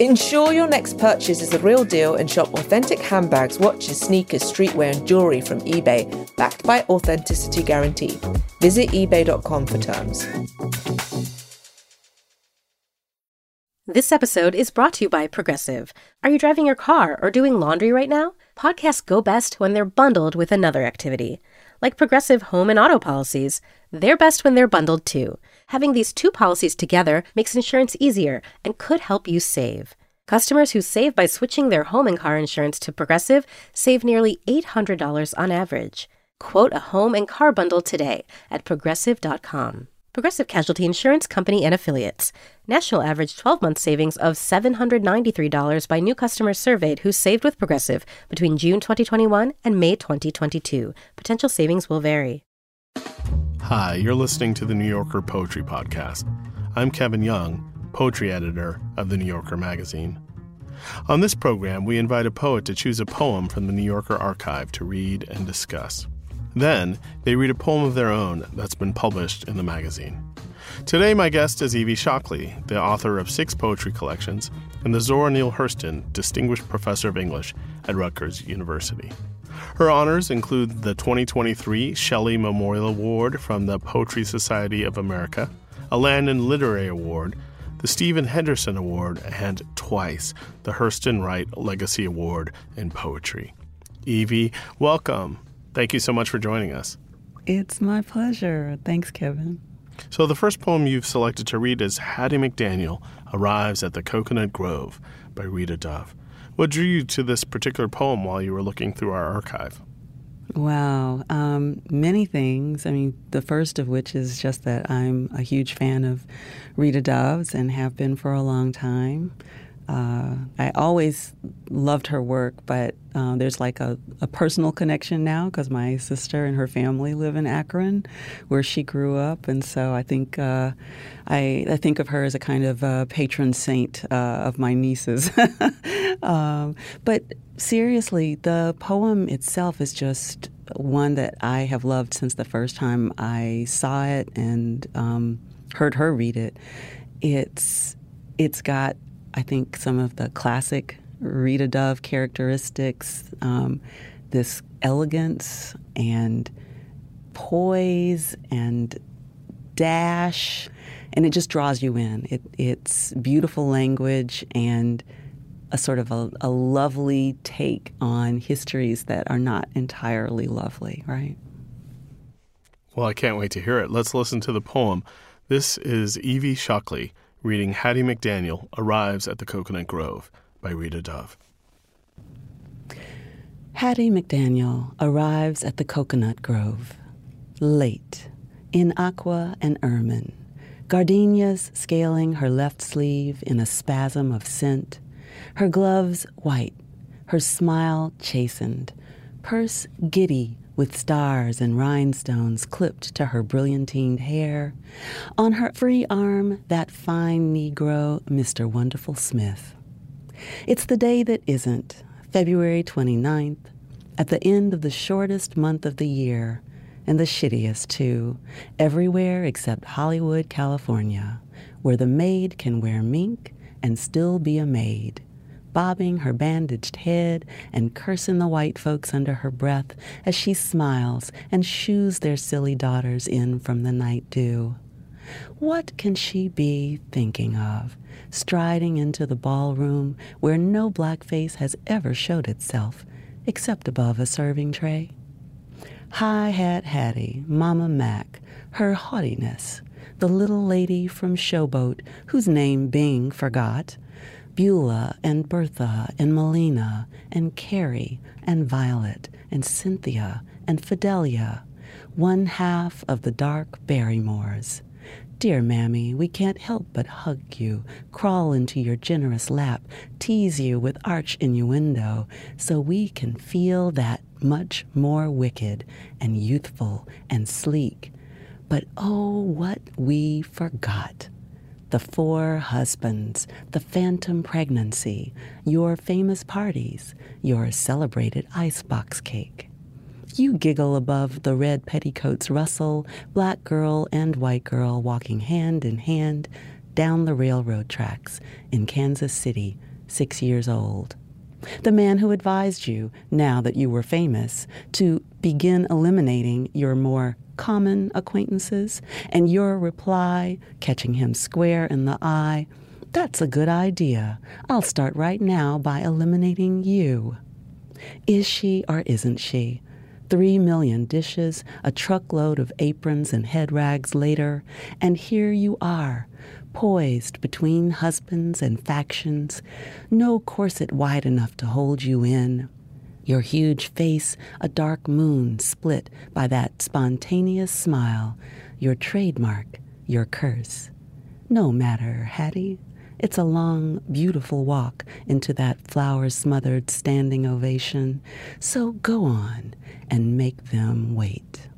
Ensure your next purchase is the real deal and shop authentic handbags, watches, sneakers, streetwear, and jewelry from eBay, backed by Authenticity Guarantee. Visit eBay.com for terms. This episode is brought to you by Progressive. Are you driving your car or doing laundry right now? Podcasts go best when they're bundled with another activity. Like Progressive home and auto policies, they're best when they're bundled too. Having these two policies together makes insurance easier and could help you save. Customers who save by switching their home and car insurance to Progressive save nearly $800 on average. Quote a home and car bundle today at progressive.com. Progressive Casualty Insurance Company and Affiliates. National average 12 month savings of $793 by new customers surveyed who saved with Progressive between June 2021 and May 2022. Potential savings will vary. Hi, you're listening to the New Yorker Poetry Podcast. I'm Kevin Young, poetry editor of the New Yorker magazine. On this program, we invite a poet to choose a poem from the New Yorker archive to read and discuss. Then, they read a poem of their own that's been published in the magazine. Today, my guest is Evie Shockley, the author of six poetry collections and the Zora Neale Hurston Distinguished Professor of English at Rutgers University. Her honors include the 2023 Shelley Memorial Award from the Poetry Society of America, a Lannan Literary Award, the Stephen Henderson Award, and twice the Hurston Wright Legacy Award in Poetry. Evie, welcome. Thank you so much for joining us. It's my pleasure. Thanks, Kevin. So, the first poem you've selected to read is Hattie McDaniel Arrives at the Coconut Grove by Rita Dove. What drew you to this particular poem while you were looking through our archive? Wow, um, many things. I mean, the first of which is just that I'm a huge fan of Rita Dove's and have been for a long time. Uh, I always loved her work, but uh, there's like a, a, personal connection now because my sister and her family live in Akron, where she grew up, and so I think uh, I, I, think of her as a kind of uh, patron saint uh, of my nieces. um, but seriously, the poem itself is just one that I have loved since the first time I saw it and um, heard her read it. It's it's got I think some of the classic Rita Dove characteristics, um, this elegance and poise and dash, and it just draws you in. It, it's beautiful language and a sort of a, a lovely take on histories that are not entirely lovely, right? Well, I can't wait to hear it. Let's listen to the poem. This is Evie Shockley reading Hattie McDaniel Arrives at the Coconut Grove by Rita Dove. Hattie McDaniel arrives at the Coconut Grove. Late, in aqua and ermine, gardenias scaling her left sleeve in a spasm of scent, her gloves white, her smile chastened, purse giddy with stars and rhinestones clipped to her brilliantined hair. On her free arm, that fine Negro, Mr. Wonderful Smith. It's the day that isn't, February 29th, at the end of the shortest month of the year, and the shittiest, too, everywhere except Hollywood, California, where the maid can wear mink and still be a maid bobbing her bandaged head and cursing the white folks under her breath as she smiles and shoos their silly daughters in from the night dew. What can she be thinking of, striding into the ballroom where no black face has ever showed itself, except above a serving tray? High Hat Hattie, Mama Mac, her haughtiness, the little lady from Showboat whose name Bing forgot, Beulah and Bertha and Malena and Carrie and Violet and Cynthia and Fidelia, one half of the dark Barrymores. Dear Mammy, we can't help but hug you, crawl into your generous lap, tease you with arch innuendo, so we can feel that much more wicked and youthful and sleek. But oh, what we forgot! The four husbands, the phantom pregnancy, your famous parties, your celebrated icebox cake. You giggle above the red petticoats rustle, black girl and white girl walking hand in hand, down the railroad tracks in Kansas City, six years old. The man who advised you, now that you were famous, to begin eliminating your more common acquaintances, and your reply, catching him square in the eye, That's a good idea. I'll start right now by eliminating you. Is she or isn't she? Three million dishes, a truckload of aprons and head rags later, and here you are, poised between husbands and factions, no corset wide enough to hold you in. Your huge face, a dark moon split by that spontaneous smile, your trademark, your curse. No matter, Hattie. It's a long, beautiful walk into that flower smothered standing ovation. So go on and make them wait.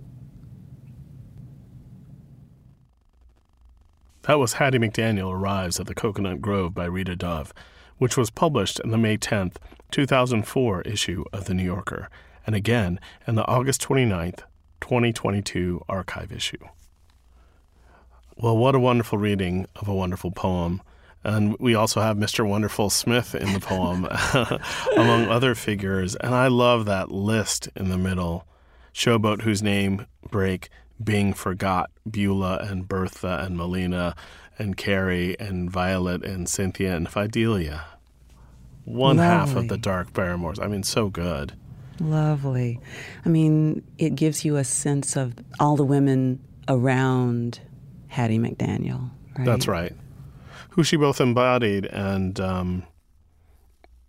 That was Hattie McDaniel Arrives at the Coconut Grove by Rita Dove, which was published on the May 10th, 2004 issue of The New Yorker, and again in the August 29th, 2022 archive issue. Well, what a wonderful reading of a wonderful poem. And we also have Mr. Wonderful Smith in the poem, among other figures. And I love that list in the middle Showboat, whose name break Bing forgot Beulah and Bertha and Malena and Carrie and Violet and Cynthia and Fidelia. One half of the Dark Barrymores. I mean, so good. Lovely. I mean, it gives you a sense of all the women around Hattie McDaniel. Right? That's right. Who she both embodied and, um,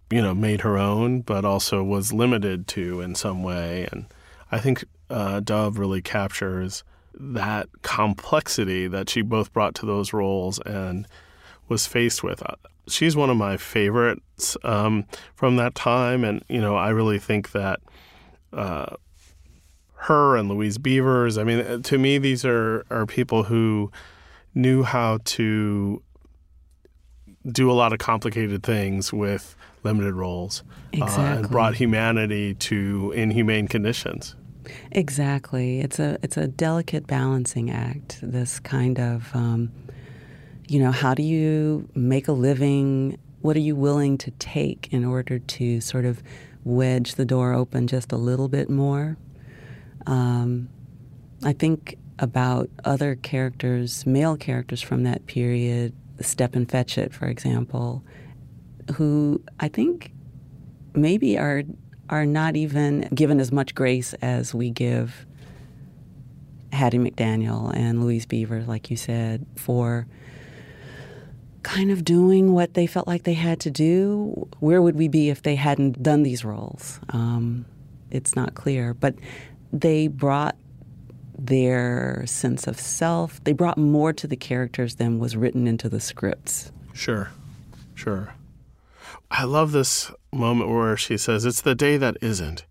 you know, made her own, but also was limited to in some way. And I think uh, Dove really captures that complexity that she both brought to those roles and was faced with. She's one of my favorites um, from that time, and you know I really think that uh, her and Louise Beavers. I mean, uh, to me, these are are people who knew how to do a lot of complicated things with limited roles exactly. uh, and brought humanity to inhumane conditions. Exactly. It's a it's a delicate balancing act. This kind of, um, you know, how do you make a living? What are you willing to take in order to sort of wedge the door open just a little bit more? Um, I think about other characters, male characters from that period, Stepin Fetchit, for example, who I think maybe are are not even given as much grace as we give Hattie McDaniel and Louise Beaver, like you said, for kind of doing what they felt like they had to do. Where would we be if they hadn't done these roles? Um, it's not clear. But they brought their sense of self, they brought more to the characters than was written into the scripts. Sure, sure. I love this moment where she says, It's the day that isn't.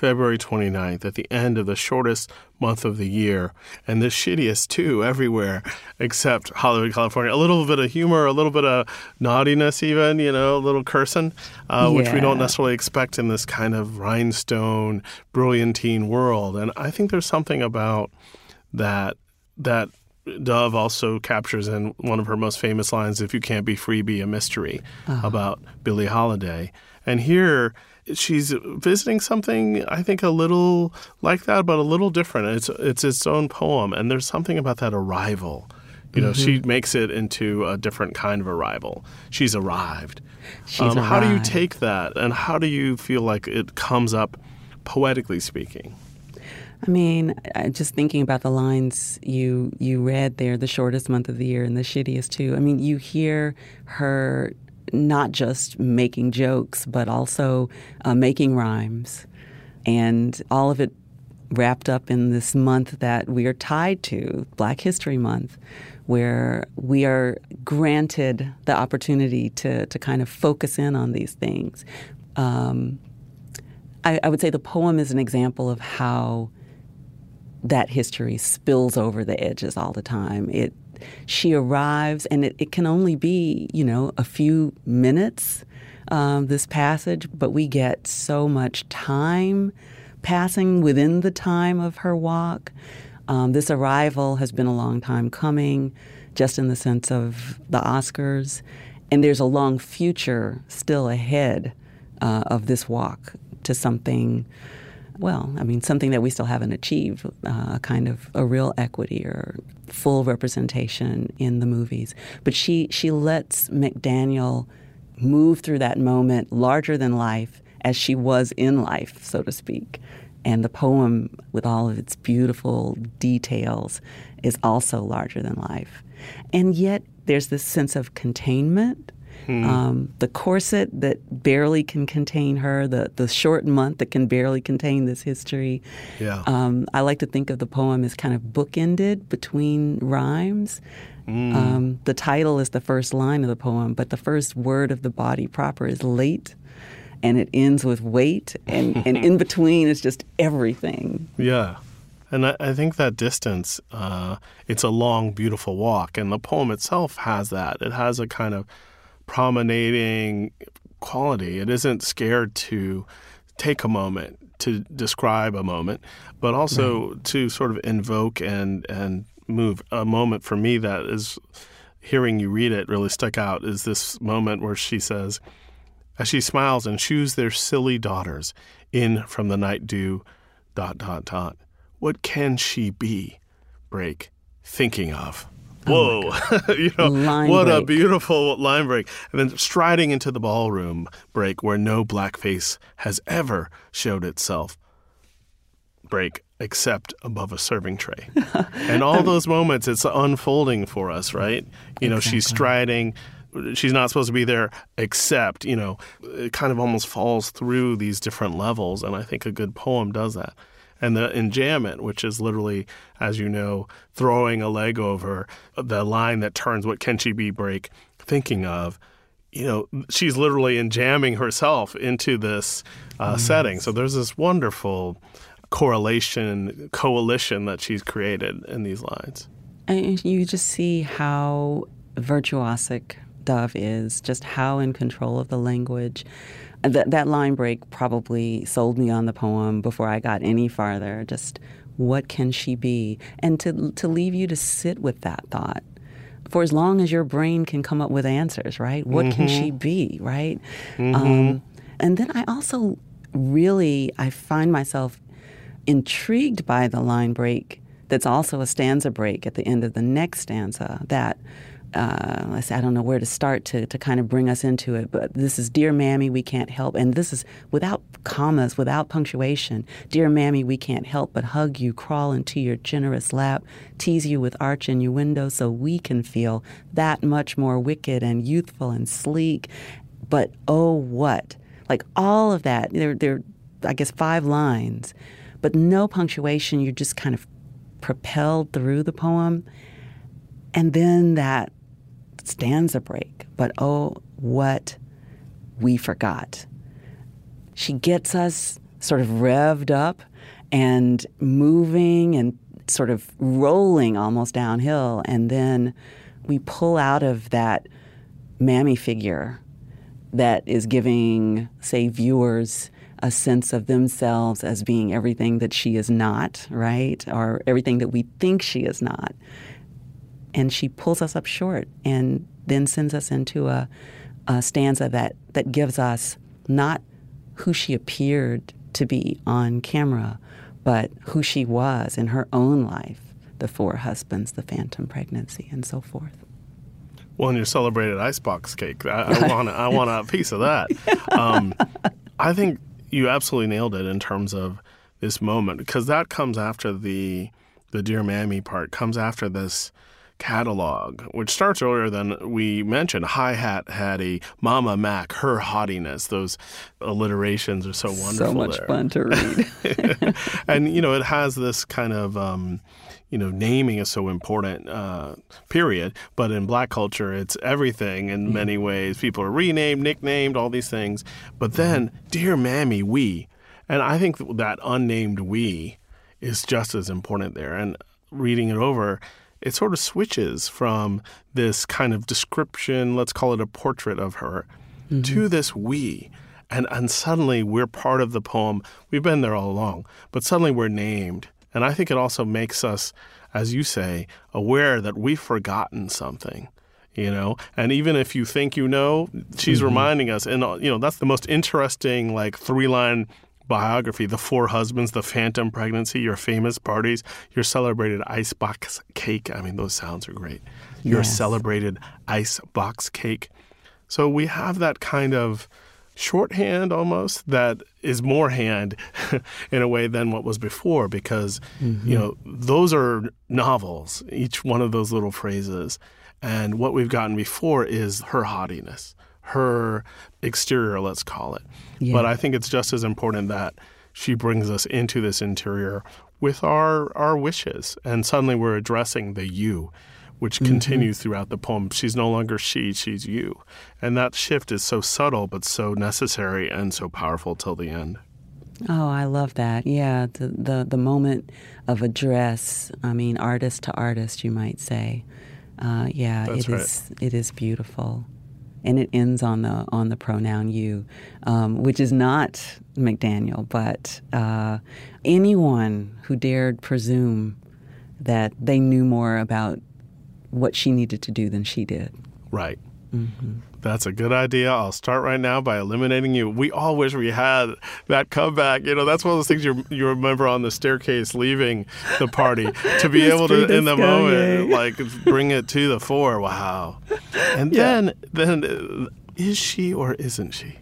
February 29th, at the end of the shortest month of the year, and the shittiest too, everywhere except Hollywood, California. A little bit of humor, a little bit of naughtiness, even, you know, a little cursing, uh, yeah. which we don't necessarily expect in this kind of rhinestone, brilliantine world. And I think there's something about that that Dove also captures in one of her most famous lines, If You Can't Be Free, Be a Mystery, uh-huh. about Billie Holiday. And here she's visiting something I think a little like that, but a little different. It's it's its own poem, and there's something about that arrival. You know, mm-hmm. she makes it into a different kind of arrival. She's arrived. She's um, arrived. How do you take that, and how do you feel like it comes up, poetically speaking? I mean, just thinking about the lines you you read there, the shortest month of the year and the shittiest too. I mean, you hear her not just making jokes, but also uh, making rhymes, and all of it wrapped up in this month that we are tied to, Black History Month, where we are granted the opportunity to to kind of focus in on these things. Um, I, I would say the poem is an example of how that history spills over the edges all the time. It she arrives, and it, it can only be you know a few minutes. Um, this passage, but we get so much time passing within the time of her walk. Um, this arrival has been a long time coming. just in the sense of the Oscars. And there's a long future still ahead uh, of this walk to something, well, I mean, something that we still haven't achieved, uh, kind of a real equity or full representation in the movies. But she, she lets McDaniel move through that moment larger than life as she was in life, so to speak. And the poem, with all of its beautiful details, is also larger than life. And yet, there's this sense of containment. Hmm. Um, the corset that barely can contain her, the, the short month that can barely contain this history. Yeah. Um, I like to think of the poem as kind of bookended between rhymes. Mm. Um, the title is the first line of the poem, but the first word of the body proper is late and it ends with wait, and, and in between is just everything. Yeah. And I, I think that distance, uh, it's a long, beautiful walk. And the poem itself has that. It has a kind of promenading quality. It isn't scared to take a moment to describe a moment, but also right. to sort of invoke and, and move. A moment for me that is hearing you read it really stuck out is this moment where she says, as she smiles and shoos their silly daughters in from the night dew, dot, dot, dot. What can she be, Break, thinking of? Oh Whoa, you know, line what break. a beautiful line break. And then striding into the ballroom break where no blackface has ever showed itself. Break, except above a serving tray. and all those moments, it's unfolding for us, right? You know, exactly. she's striding she's not supposed to be there except you know it kind of almost falls through these different levels and i think a good poem does that and the enjambment which is literally as you know throwing a leg over the line that turns what can she be break thinking of you know she's literally enjamming herself into this uh, mm. setting so there's this wonderful correlation coalition that she's created in these lines and you just see how virtuosic Dove is, just how in control of the language. That, that line break probably sold me on the poem before I got any farther. Just what can she be? And to, to leave you to sit with that thought for as long as your brain can come up with answers, right? What mm-hmm. can she mm-hmm. be, right? Mm-hmm. Um, and then I also really I find myself intrigued by the line break that's also a stanza break at the end of the next stanza that uh, I say I don't know where to start to, to kind of bring us into it, but this is Dear Mammy, we can't help. And this is without commas, without punctuation. Dear Mammy, we can't help but hug you, crawl into your generous lap, tease you with arch innuendo so we can feel that much more wicked and youthful and sleek. But oh, what? Like all of that, there, there, I guess, five lines, but no punctuation. You're just kind of propelled through the poem. And then that stanza break, but oh, what we forgot. She gets us sort of revved up and moving and sort of rolling almost downhill, and then we pull out of that mammy figure that is giving, say, viewers a sense of themselves as being everything that she is not, right? Or everything that we think she is not and she pulls us up short and then sends us into a, a stanza that, that gives us not who she appeared to be on camera, but who she was in her own life the four husbands, the phantom pregnancy, and so forth. Well, in your celebrated icebox cake, I, I want I want a piece of that. Um, I think you absolutely nailed it in terms of this moment because that comes after the the dear mammy part comes after this catalog, which starts earlier than we mentioned. High Hat Hattie, Mama Mac, her haughtiness. Those alliterations are so wonderful. So much there. fun to read. and you know, it has this kind of. Um, you know, naming is so important, uh, period. But in black culture, it's everything in many ways. People are renamed, nicknamed, all these things. But then, dear mammy, we. And I think that unnamed we is just as important there. And reading it over, it sort of switches from this kind of description, let's call it a portrait of her, mm-hmm. to this we. And, and suddenly we're part of the poem. We've been there all along, but suddenly we're named And I think it also makes us, as you say, aware that we've forgotten something you know and even if you think you know she's mm-hmm. reminding us and you know that's the most interesting like three line biography the four husbands the phantom pregnancy your famous parties your celebrated ice box cake. I mean those sounds are great. Your yes. celebrated ice box cake. So we have that kind of shorthand almost that is more hand in a way than what was before because mm-hmm. you know those are novels each one of those little phrases. And what we've gotten before is her haughtiness her exterior let's call it yeah. but i think it's just as important that she brings us into this interior with our our wishes and suddenly we're addressing the you which mm-hmm. continues throughout the poem. She's no longer she, she's you. And that shift is so subtle, but so necessary and so powerful till the end. Oh, I love that. Yeah, the, the, the moment of address, I mean, artist to artist, you might say. Uh, yeah, That's it right. is, it is beautiful. And it ends on the on the pronoun you, um, which is not McDaniel, but uh, anyone who dared presume that they knew more about what she needed to do than she did. Right. Mm-hmm. That's a good idea. I'll start right now by eliminating you. We all wish we had that comeback. You know, that's one of those things you you remember on the staircase leaving the party to be able to in the moment like bring it to the fore. Wow. And yeah. then then uh, is she or isn't she?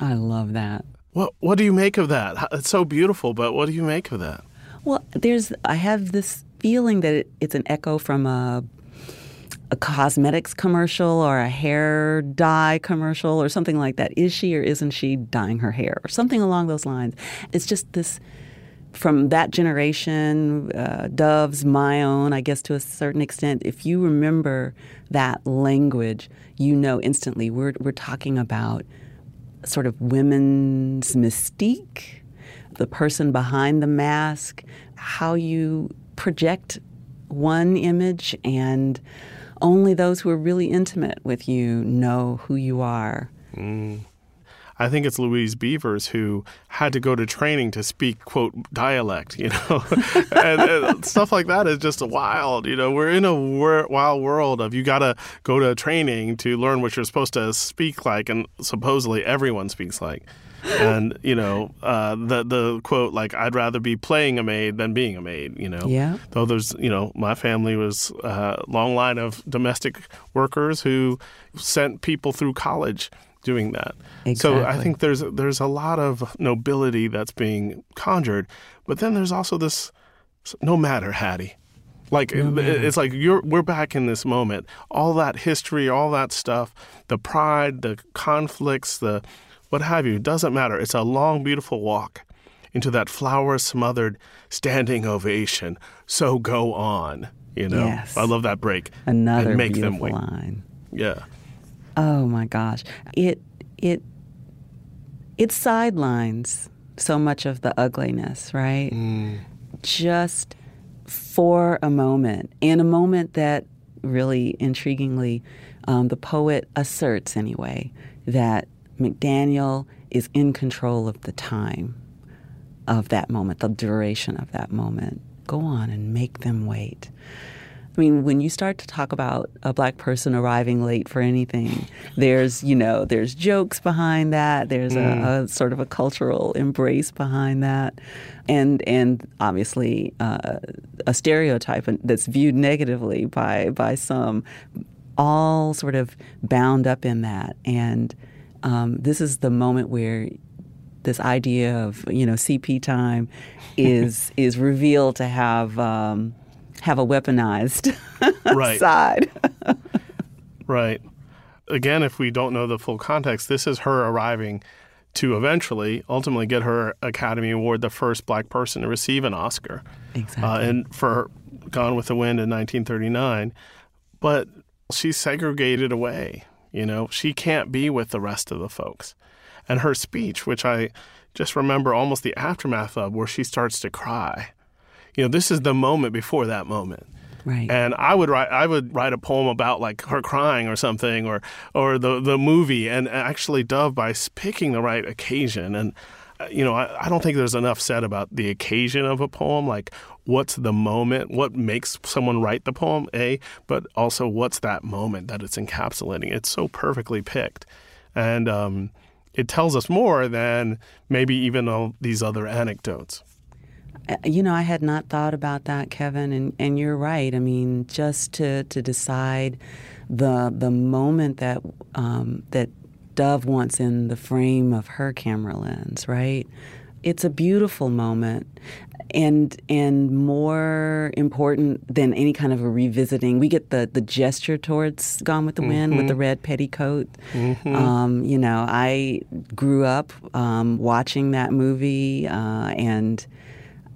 I love that. What what do you make of that? It's so beautiful, but what do you make of that? Well, there's I have this feeling that it, it's an echo from a a cosmetics commercial or a hair dye commercial or something like that. Is she or isn't she dyeing her hair or something along those lines? It's just this from that generation, uh, Dove's, my own, I guess to a certain extent. If you remember that language, you know instantly we're we're talking about sort of women's mystique, the person behind the mask, how you project one image and only those who are really intimate with you know who you are. Mm. I think it's Louise Beavers who had to go to training to speak quote dialect, you know, and, and, stuff like that is just wild. You know, we're in a wor- wild world of you got to go to training to learn what you're supposed to speak like, and supposedly everyone speaks like and you know uh, the the quote like I'd rather be playing a maid than being a maid. You know, yeah. Though there's you know my family was a long line of domestic workers who sent people through college doing that. Exactly. So I think there's there's a lot of nobility that's being conjured, but then there's also this no matter Hattie. Like no it's like you're we're back in this moment. All that history, all that stuff, the pride, the conflicts, the what have you, doesn't matter. It's a long, beautiful walk into that flower smothered standing ovation. So go on. You know, yes. I love that break. Another and make beautiful them wait. line. Yeah. Oh my gosh, it it it sidelines so much of the ugliness, right? Mm. Just for a moment, and a moment that really intriguingly, um, the poet asserts anyway that McDaniel is in control of the time of that moment, the duration of that moment. Go on and make them wait. I mean, when you start to talk about a black person arriving late for anything, there's, you know, there's jokes behind that. There's mm. a, a, sort of a cultural embrace behind that, and and obviously uh, a stereotype that's viewed negatively by by some, all sort of bound up in that. And um, this is the moment where this idea of you know CP time is is revealed to have um, have a weaponized right. side. right. Again, if we don't know the full context, this is her arriving to eventually, ultimately, get her Academy Award, the first black person to receive an Oscar. Exactly. Uh, and for Gone with the Wind in 1939, but she's segregated away you know, she can't be with the rest of the folks. And her speech, which I just remember almost the aftermath of, where she starts to cry. You know, this is the moment before that moment. Right. And I would write I would write a poem about like her crying or something or or the the movie and actually dove by picking the right occasion and you know, I, I don't think there's enough said about the occasion of a poem, like what's the moment, what makes someone write the poem, A, but also what's that moment that it's encapsulating. It's so perfectly picked. And um, it tells us more than maybe even all these other anecdotes. Uh, you know, I had not thought about that, Kevin, and, and you're right. I mean, just to, to decide the the moment that um, that Dove wants in the frame of her camera lens, right? It's a beautiful moment, and and more important than any kind of a revisiting. We get the the gesture towards Gone with the Wind mm-hmm. with the mm-hmm. red petticoat. Mm-hmm. Um, you know, I grew up um, watching that movie, uh, and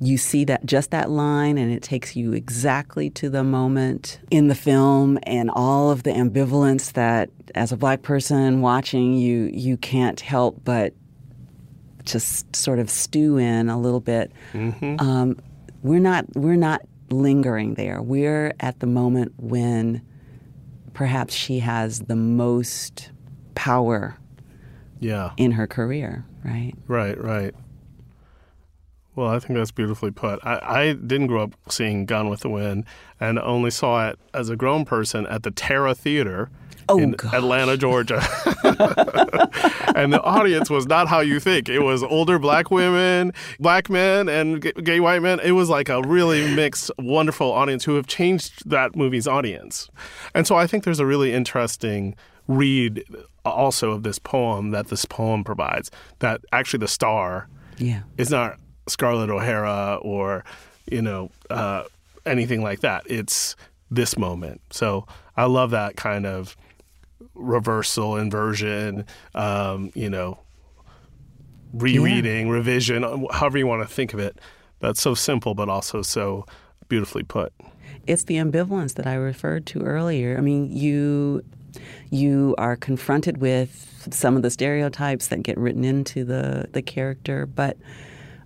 you see that just that line and it takes you exactly to the moment in the film and all of the ambivalence that as a black person watching you you can't help but just sort of stew in a little bit. Mm-hmm. um, we're not we're not lingering there. We're at the moment when perhaps she has the most power yeah. in her career right? Right right well, I think that's beautifully put. I, I, didn't grow up seeing Gone with the Wind and only saw it as a grown person at the Tara Theater oh, in gosh. Atlanta, Georgia. and the audience was not how you think. It was older black women, black men, and gay white men. It was like a really mixed, wonderful audience who have changed that movie's audience. And so I think there's a really interesting read also of this poem that this poem provides that actually the star yeah. is not Scarlett O'Hara or you know uh, anything like that. It's this moment. So I love that kind of reversal, inversion. Um, you know, rereading, yeah. revision, however you want to think of it. That's so simple, but also so beautifully put. It's the ambivalence that I referred to earlier. I mean, you you are confronted with some of the stereotypes that get written into the the character, but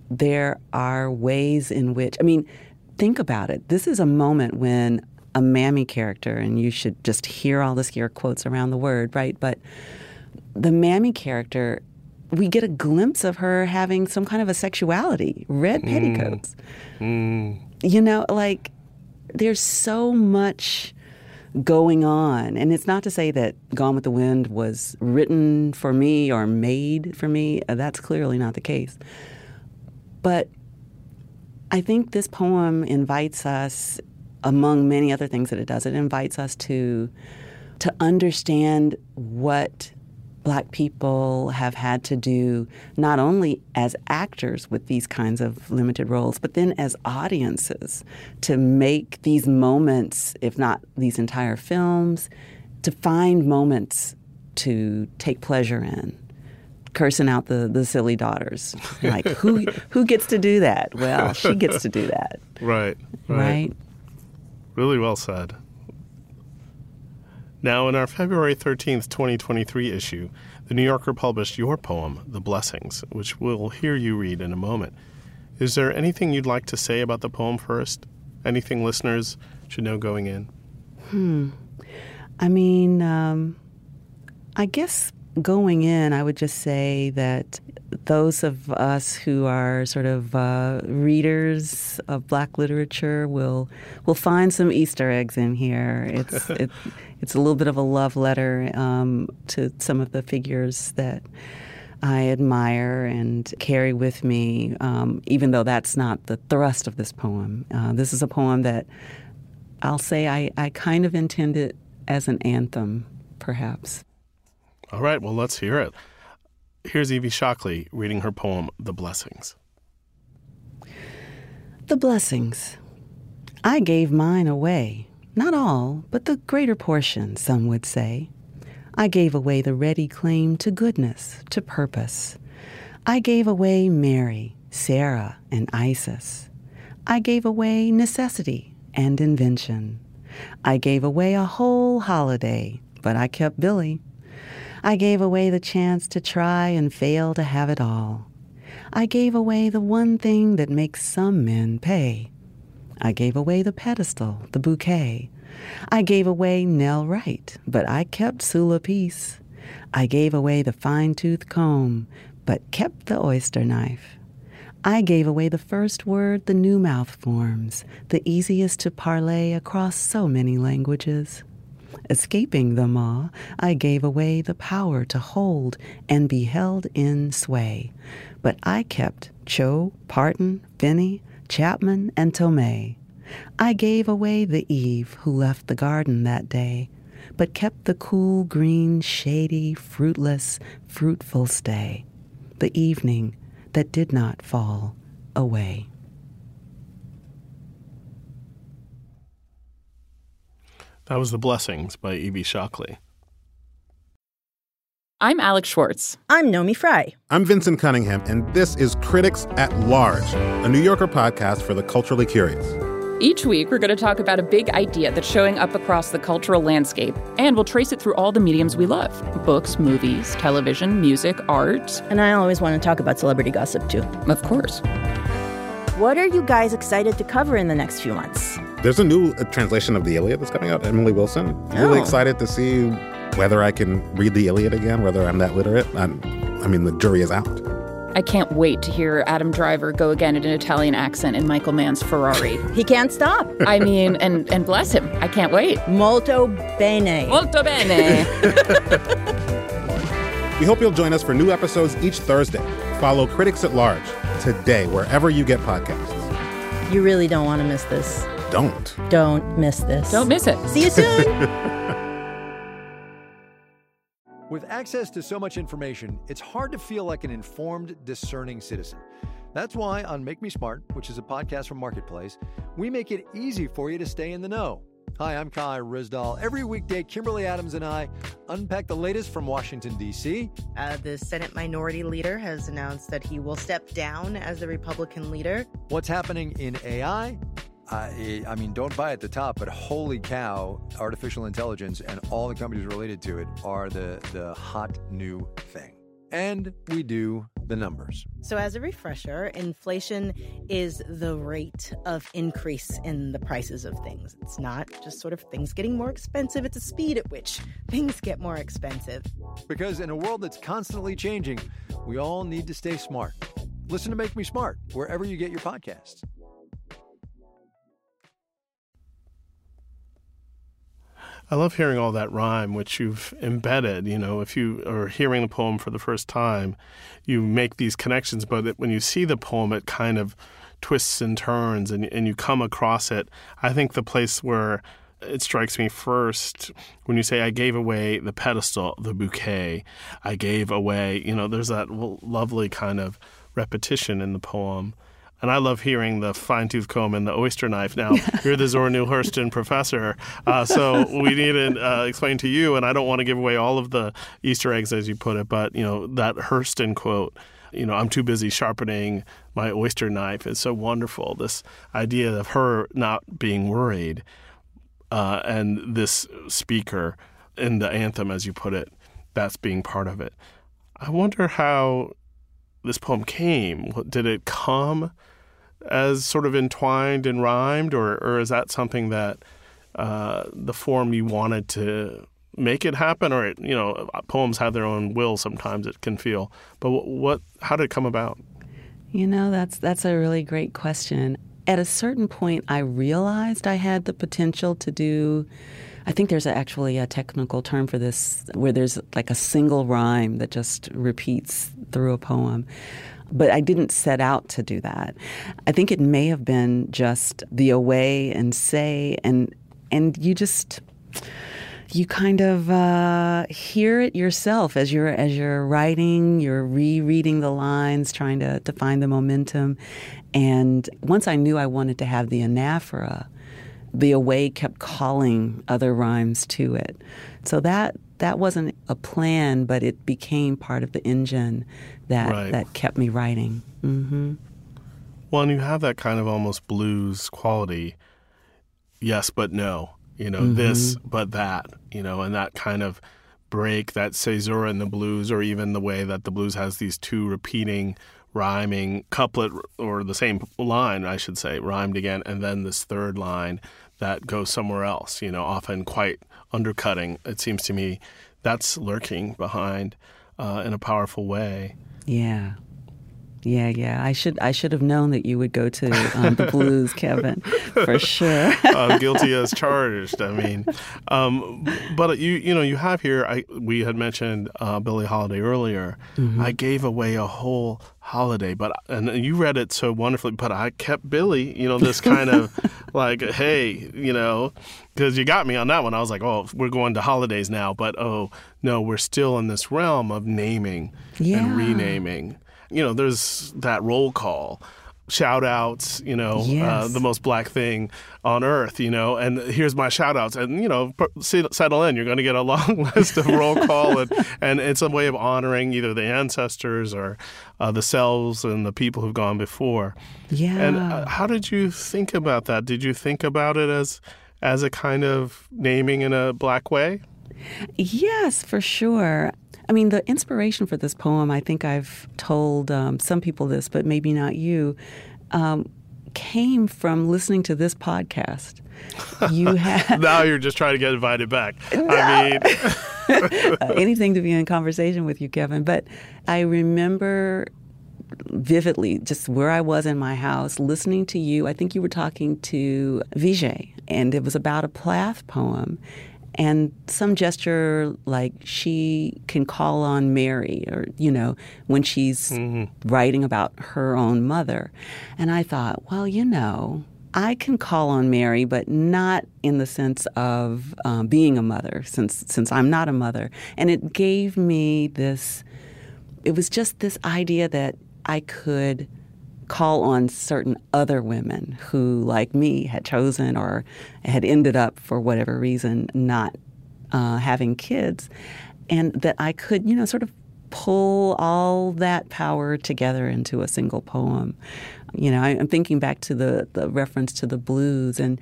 there are ways in which, I mean, think about it. This is a moment when a mammy character, and you should just hear all the scare quotes around the word, right? But the mammy character, we get a glimpse of her having some kind of a sexuality, red mm. petticoats. Mm. You know, like there's so much going on. And it's not to say that Gone with the Wind was written for me or made for me. That's clearly not the case. But I think this poem invites us, among many other things that it does, it invites us to to understand what black people have had to do not only as actors with these kinds of limited roles, but then as audiences to make these moments, if not these entire films, to find moments to take pleasure in cursing out the, the silly daughters. Like who who gets to do that? Well, she gets to do that. Right, right. Right. Really well said. Now, in our February 13th, 2023 issue, the New Yorker published your poem, The Blessings, which we'll hear you read in a moment. Is there anything you'd like to say about the poem first? Anything listeners should know going in? Hmm. I mean, um, I guess going in, I would just say that those of us who are sort of uh, readers of Black literature will will find some Easter eggs in here. It's it, it's a little bit of a love letter um, to some of the figures that. I admire and carry with me, um, even though that's not the thrust of this poem. Uh, this is a poem that I'll say I, I kind of intended as an anthem, perhaps. All right, well, let's hear it. Here's Evie Shockley reading her poem, The Blessings. The Blessings. I gave mine away. Not all, but the greater portion, some would say. I gave away the ready claim to goodness, to purpose. I gave away Mary, Sarah, and Isis. I gave away necessity and invention. I gave away a whole holiday, but I kept Billie. I gave away the chance to try and fail to have it all. I gave away the one thing that makes some men pay. I gave away the pedestal, the bouquet. I gave away Nel Wright, but I kept Sula Peace. I gave away the fine tooth comb, but kept the oyster knife. I gave away the first word the new mouth forms, the easiest to parlay across so many languages. Escaping the maw, I gave away the power to hold and be held in sway. But I kept Cho, Parton, Finney, Chapman, and Tomei. I gave away the Eve who left the garden that day, but kept the cool, green, shady, fruitless, fruitful stay. The evening that did not fall away. That was The Blessings by Evie Shockley. I'm Alex Schwartz. I'm Naomi Fry. I'm Vincent Cunningham, and this is Critics at Large, a New Yorker podcast for the culturally curious. Each week, we're going to talk about a big idea that's showing up across the cultural landscape, and we'll trace it through all the mediums we love books, movies, television, music, art. And I always want to talk about celebrity gossip, too. Of course. What are you guys excited to cover in the next few months? There's a new uh, translation of the Iliad that's coming out, Emily Wilson. Really Oh. excited to see whether I can read the Iliad again, whether I'm that literate. I'm, I mean, the jury is out. I can't wait to hear Adam Driver go again in an Italian accent in Michael Mann's Ferrari. He can't stop. I mean, and, and bless him. I can't wait. Molto bene. Molto bene. We hope you'll join us for new episodes each Thursday. Follow Critics at Large today, wherever you get podcasts. You really don't want to miss this. Don't. Don't miss this. Don't miss it. See you soon. With access to so much information, it's hard to feel like an informed, discerning citizen. That's why on Make Me Smart, which is a podcast from Marketplace, we make it easy for you to stay in the know. Hi, I'm Kai Ryssdal. Every weekday, Kimberly Adams and I unpack the latest from Washington, D.C. Uh, the Senate Minority Leader has announced that he will step down as the Republican leader. What's happening in AI? I, I mean, don't buy at the top, but holy cow, artificial intelligence and all the companies related to it are the, the hot new thing. And we do the numbers. So, as a refresher, inflation is the rate of increase in the prices of things. It's not just sort of things getting more expensive, it's the speed at which things get more expensive. Because in a world that's constantly changing, we all need to stay smart. Listen to Make Me Smart wherever you get your podcasts. I love hearing all that rhyme, which you've embedded. You know, if you are hearing the poem for the first time, you make these connections, but when you see the poem, it kind of twists and turns, and, and you come across it. I think the place where it strikes me first when you say, I gave away the pedestal, the bouquet, I gave away, you know, there's that lovely kind of repetition in the poem. And I love hearing the fine tooth comb and the oyster knife. Now, you're the Zora Neale Hurston professor, uh, so we need to uh, explain to you, and I don't want to give away all of the Easter eggs, as you put it, but, you know, that Hurston quote, you know, I'm too busy sharpening my oyster knife is so wonderful. This idea of her not being worried uh, and this speaker in the anthem, as you put it, that's being part of it. I wonder how this poem came. Did it come as sort of entwined and rhymed, or, or is that something that uh, the form you wanted to make it happen, or it, you know, poems have their own will. Sometimes it can feel. But what, what how did it come about? You know, that's that's a really great question. At a certain point, I realized I had the potential to do. I think there's actually a technical term for this, where there's like a single rhyme that just repeats through a poem. But I didn't set out to do that. I think it may have been just the away and say, and and you just you kind of uh, hear it yourself as you're as you're writing. You're rereading the lines, trying to to find the momentum. And once I knew I wanted to have the anaphora, the away kept calling other rhymes to it. So that that wasn't a plan, but it became part of the engine that Right. that kept me writing. hmm Well, and you have that kind of almost blues quality. Yes, but no. You know, this, but that. You know, and that kind of break, that caesura in the blues, or even the way that the blues has these two repeating, rhyming couplet, or the same line, I should say, rhymed again, and then this third line that goes somewhere else. You know, often quite undercutting. It seems to me that's lurking behind uh, in a powerful way. Yeah. Yeah, yeah. I should I should have known that you would go to um, the blues, Kevin, for sure. uh, guilty as charged. I mean, um, but you you know you have here. I we had mentioned uh, Billie Holiday earlier. Mm-hmm. I gave away a whole holiday, but and you read it so wonderfully. But I kept Billie. You know this kind of like, hey, you know, because you got me on that one. I was like, oh, we're going to holidays now, but oh no, we're still in this realm of naming yeah. and renaming you know, there's that roll call shout outs, you know, uh, yes. uh, the most black thing on earth, you know, and here's my shout outs. And, you know, settle in. You're going to get a long list of roll call. And, and it's a way of honoring either the ancestors or uh, the selves and the people who've gone before. Yeah. And uh, how did you think about that? Did you think about it as, as a kind of naming in a black way? Yes, for sure. I mean, the inspiration for this poem, I think I've told um, some people this, but maybe not you, um, came from listening to this podcast. You have now you're just trying to get invited back. No. I mean, uh, anything to be in conversation with you, Kevin. But I remember vividly just where I was in my house listening to you. I think you were talking to Vijay, and it was about a Plath poem and some gesture like she can call on Mary or you know when she's mm-hmm. writing about her own mother and I thought well you know I can call on Mary but not in the sense of um, being a mother since since I'm not a mother and it gave me this it was just this idea that I could call on certain other women who, like me, had chosen or had ended up, for whatever reason, not uh, having kids, and that I could, you know, sort of pull all that power together into a single poem. You know, I, am thinking back to the, the reference to the blues and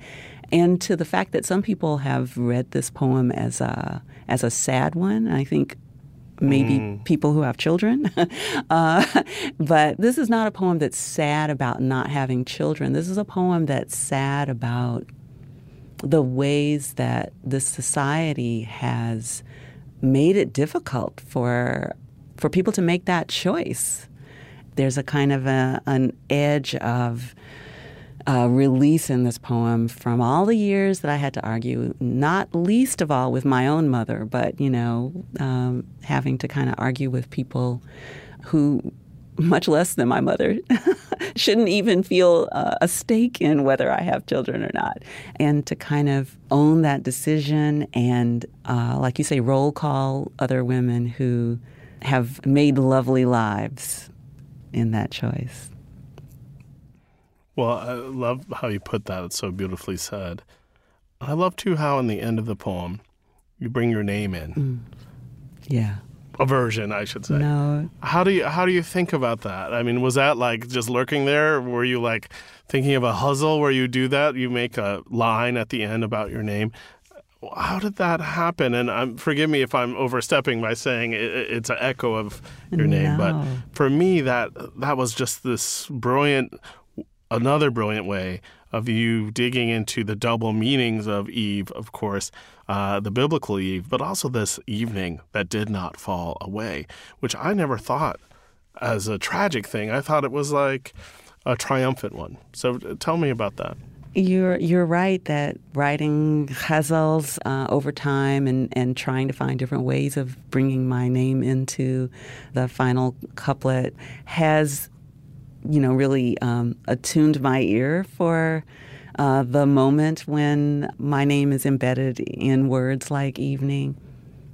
and to the fact that some people have read this poem as a as a sad one. I think maybe mm. people who have children. uh, but this is not a poem that's sad about not having children. This is a poem that's sad about the ways that this society has made it difficult for for people to make that choice. There's a kind of a, an edge of uh, release in this poem from all the years that I had to argue, not least of all with my own mother, but you know, um, having to kind of argue with people who, much less than my mother, shouldn't even feel uh, a stake in whether I have children or not, and to kind of own that decision and, uh, like you say, roll call other women who have made lovely lives in that choice. Well, I love how you put that. It's so beautifully said. I love too how in the end of the poem you bring your name in. Mm. Yeah. A version, I should say. No. How do you how do you think about that? I mean, was that like just lurking there? Were you like thinking of a hustle where you do that? You make a line at the end about your name. How did that happen? And um, forgive me if I'm overstepping by saying it, it's an echo of your no. name, but for me, that that was just this brilliant another brilliant way of you digging into the double meanings of Eve, of course, uh, the biblical Eve, but also this evening that did not fall away, which I never thought as a tragic thing. I thought it was like a triumphant one. So tell me about that. You're you're right that writing ghazals uh, over time and, and trying to find different ways of bringing my name into the final couplet has you know, really um, attuned my ear for uh, the moment when my name is embedded in words like evening.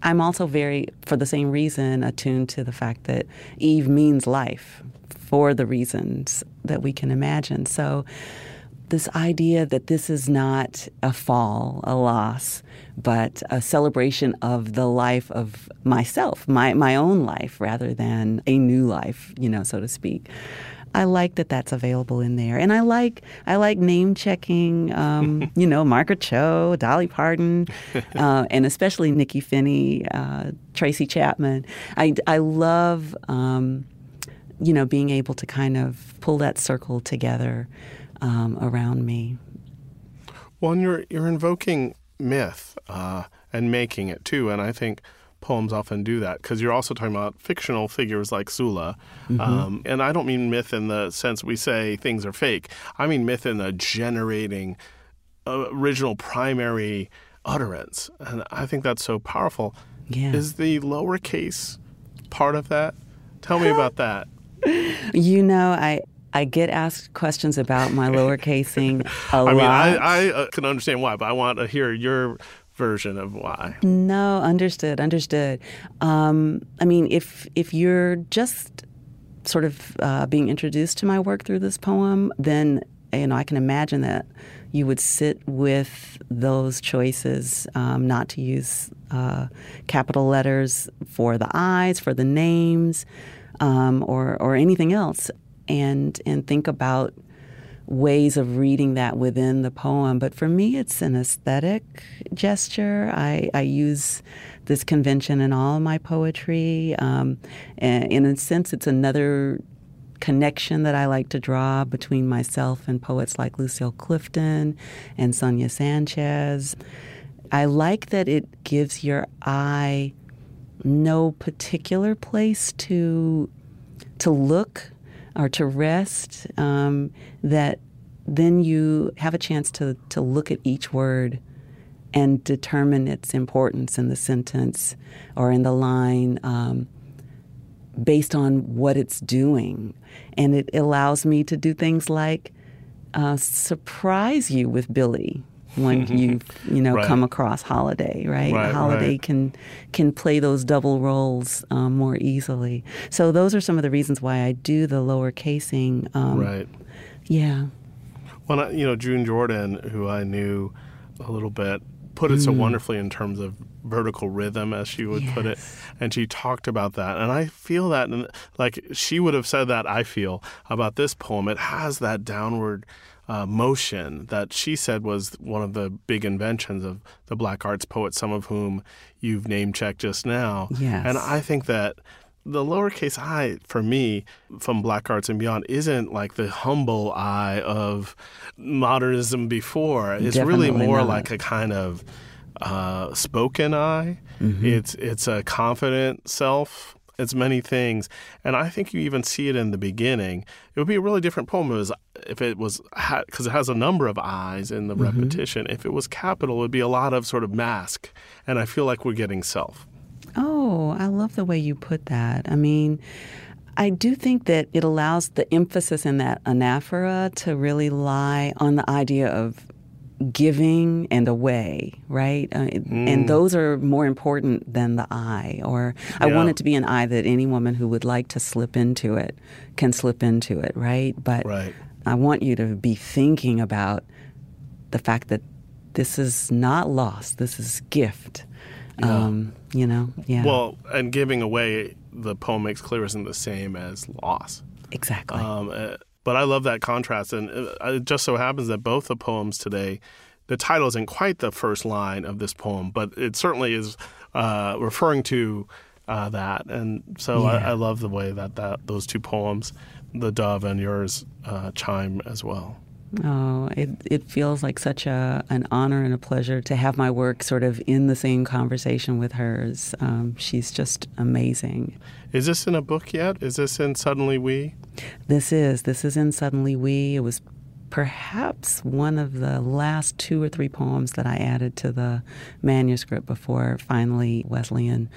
I'm also very, for the same reason, attuned to the fact that Eve means life for the reasons that we can imagine. So, this idea that this is not a fall, a loss, but a celebration of the life of myself, my, my own life, rather than a new life, you know, so to speak. I like that that's available in there, and I like I like name checking. Um, you know, Margaret Cho, Dolly Parton, uh, and especially Nikky Finney, uh, Tracy Chapman. I I love. Um, you know, being able to kind of pull that circle together um, around me. Well, and you're you're invoking myth uh, and making it too, and I think poems often do that because you're also talking about fictional figures like Sula. Mm-hmm. Um, and I don't mean myth in the sense we say things are fake, I mean myth in the generating uh, original primary utterance. And I think that's so powerful. Yeah. Is the lowercase part of that? Tell me about that. You know, I I get asked questions about my lowercasing a I lot. mean, I, I uh, can understand why, but I want to hear your version of why. No, understood, understood. Um, I mean, if if you're just sort of uh, being introduced to my work through this poem, then you know I can imagine that you would sit with those choices, um, not to use uh, capital letters for the eyes, for the names, um, or or anything else, and and think about ways of reading that within the poem. But for me, it's an aesthetic gesture. I, I use this convention in all my poetry. Um, and in a sense, it's another connection that I like to draw between myself and poets like Lucille Clifton and Sonia Sanchez. I like that it gives your eye no particular place to to look or to rest, um, that then you have a chance to, to look at each word and determine its importance in the sentence or in the line um, based on what it's doing. And it allows me to do things like uh, surprise you with Billie when you you know Right. come across Holiday, right? Right, Holiday right. can can play those double roles um, more easily. So those are some of the reasons why I do the lower casing. Um, Right. Yeah. well I, you know, June Jordan, who I knew a little bit, put it so Mm. wonderfully in terms of vertical rhythm, as she would put it, and she talked about that, and I feel that, and like she would have said that I feel about this poem. It has that downward. Uh, motion that she said was one of the big inventions of the black arts poets, some of whom you've name checked just now. Yes. And I think that the lowercase i for me from black arts and beyond isn't like the humble i of modernism before it's really more not. like a kind of uh, spoken i Mm-hmm. it's it's a confident self. It's many things. And i think you even see it in the beginning. It would be a really different poem if it was, if it was because it has a number of i's in the Mm-hmm. repetition. If it was capital it would be a lot of sort of mask. And i feel like we're getting self. Oh, I love the way you put that. I mean, I do think that it allows the emphasis in that anaphora to really lie on the idea of giving and away, right? Uh, And those are more important than the I. Or I Yeah. want it to be an I that any woman who would like to slip into it can slip into it, right? But Right. I want you to be thinking about the fact that this is not loss, this is gift. Um, you know, yeah. Well, and giving away, the poem makes clear isn't the same as loss. exactly. Um, uh, but I love that contrast, and uh, it just so happens that both the poems today, the title isn't quite the first line of this poem, but it certainly is uh, referring to uh, that, and so Yeah. I, I love the way that, that those two poems, the dove and yours, uh, chime as well. Oh, it it feels like such a an honor and a pleasure to have my work sort of in the same conversation with hers. Um, she's just amazing. Is this in a book yet? Is this in Suddenly We? This is this is in Suddenly We. It was perhaps one of the last two or three poems that I added to the manuscript before finally Wesleyan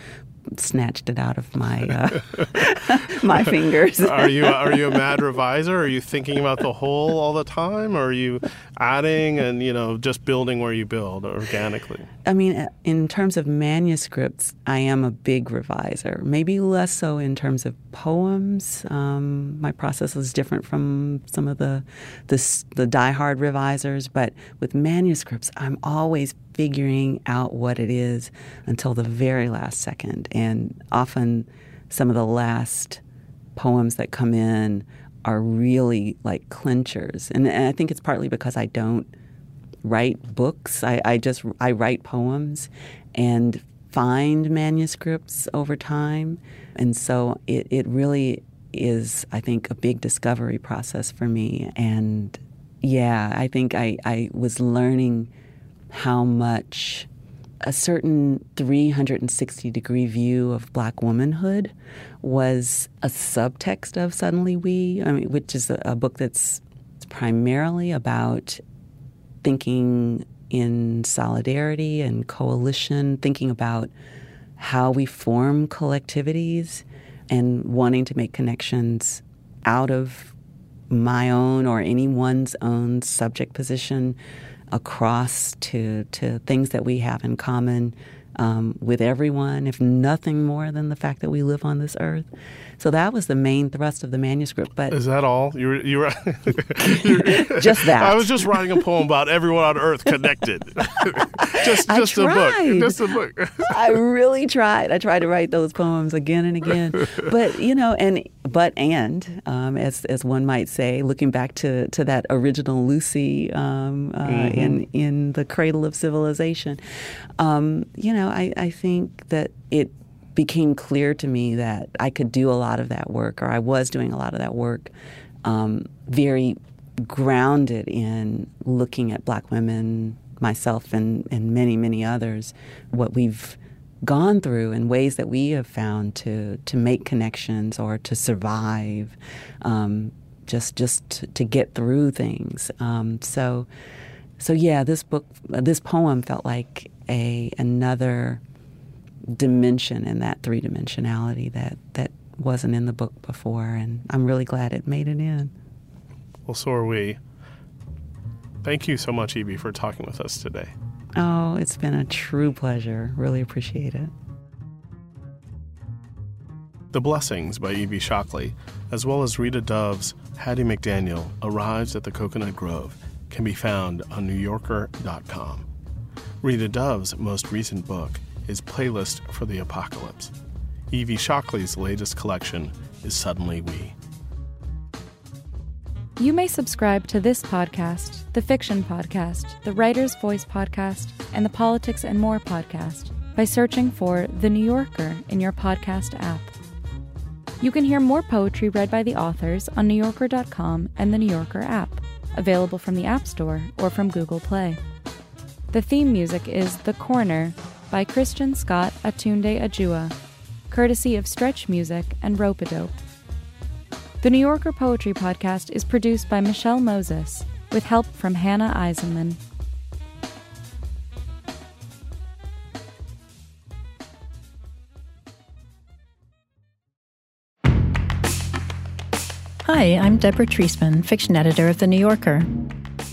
snatched it out of my uh, my fingers. are you are you a mad reviser? Are you thinking about the whole all the time, or are you adding and you know just building where you build organically? I mean, in terms of manuscripts, I am a big reviser. Maybe less so in terms of poems. Um, my process is different from some of the, the the diehard revisers, but with manuscripts, I'm always figuring out what it is until the very last second, and often some of the last poems that come in are really like clinchers, and, and I think it's partly because I don't write books. I, I just I write poems and find manuscripts over time, and so it, it really is I think a big discovery process for me. And yeah, I think I, I was learning how much a certain 360 degree view of black womanhood was a subtext of Suddenly We, I mean, which is a, a book that's primarily about thinking in solidarity and coalition, thinking about how we form collectivities and wanting to make connections out of my own or anyone's own subject position across to, to things that we have in common um, with everyone, if nothing more than the fact that we live on this earth. So that was the main thrust of the manuscript. But is that all? You were, you were just that. I was just writing a poem about everyone on Earth connected. just just a book. Just a book. I really tried. I tried to write those poems again and again. But you know, and but and um, as as one might say, looking back to to that original Lucy um, uh, mm-hmm. in in the cradle of civilization, um, you know, I I think that it became clear to me that I could do a lot of that work, or I was doing a lot of that work, um, very grounded in looking at black women, myself, and, and many, many others, what we've gone through and ways that we have found to, to make connections or to survive, um, just, just to, get through things. Um, so, so yeah, this book, this poem felt like a another dimension and that three dimensionality that that wasn't in the book before, and I'm really glad it made it in. Well, so are we. Thank you so much, Evie, for talking with us today. Oh, it's been a true pleasure. Really appreciate it. The Blessings by Evie Shockley, as well as Rita Dove's Hattie McDaniel Arrives at the Coconut Grove, can be found on NewYorker.com. Rita Dove's most recent book, is Playlist for the Apocalypse. Evie Shockley's latest collection is Suddenly We. You may subscribe to this podcast, the Fiction Podcast, the Writer's Voice Podcast, and the Politics and More Podcast by searching for The New Yorker in your podcast app. You can hear more poetry read by the authors on NewYorker.com and the New Yorker app, available from the App Store or from Google Play. The theme music is The Corner by Christian Scott aTunde Adjuah, courtesy of Stretch Music and Ropeadope. The New Yorker Poetry Podcast is produced by Michelle Moses, with help from Hannah Eisenman. Hi, I'm Deborah Treisman, fiction editor of The New Yorker.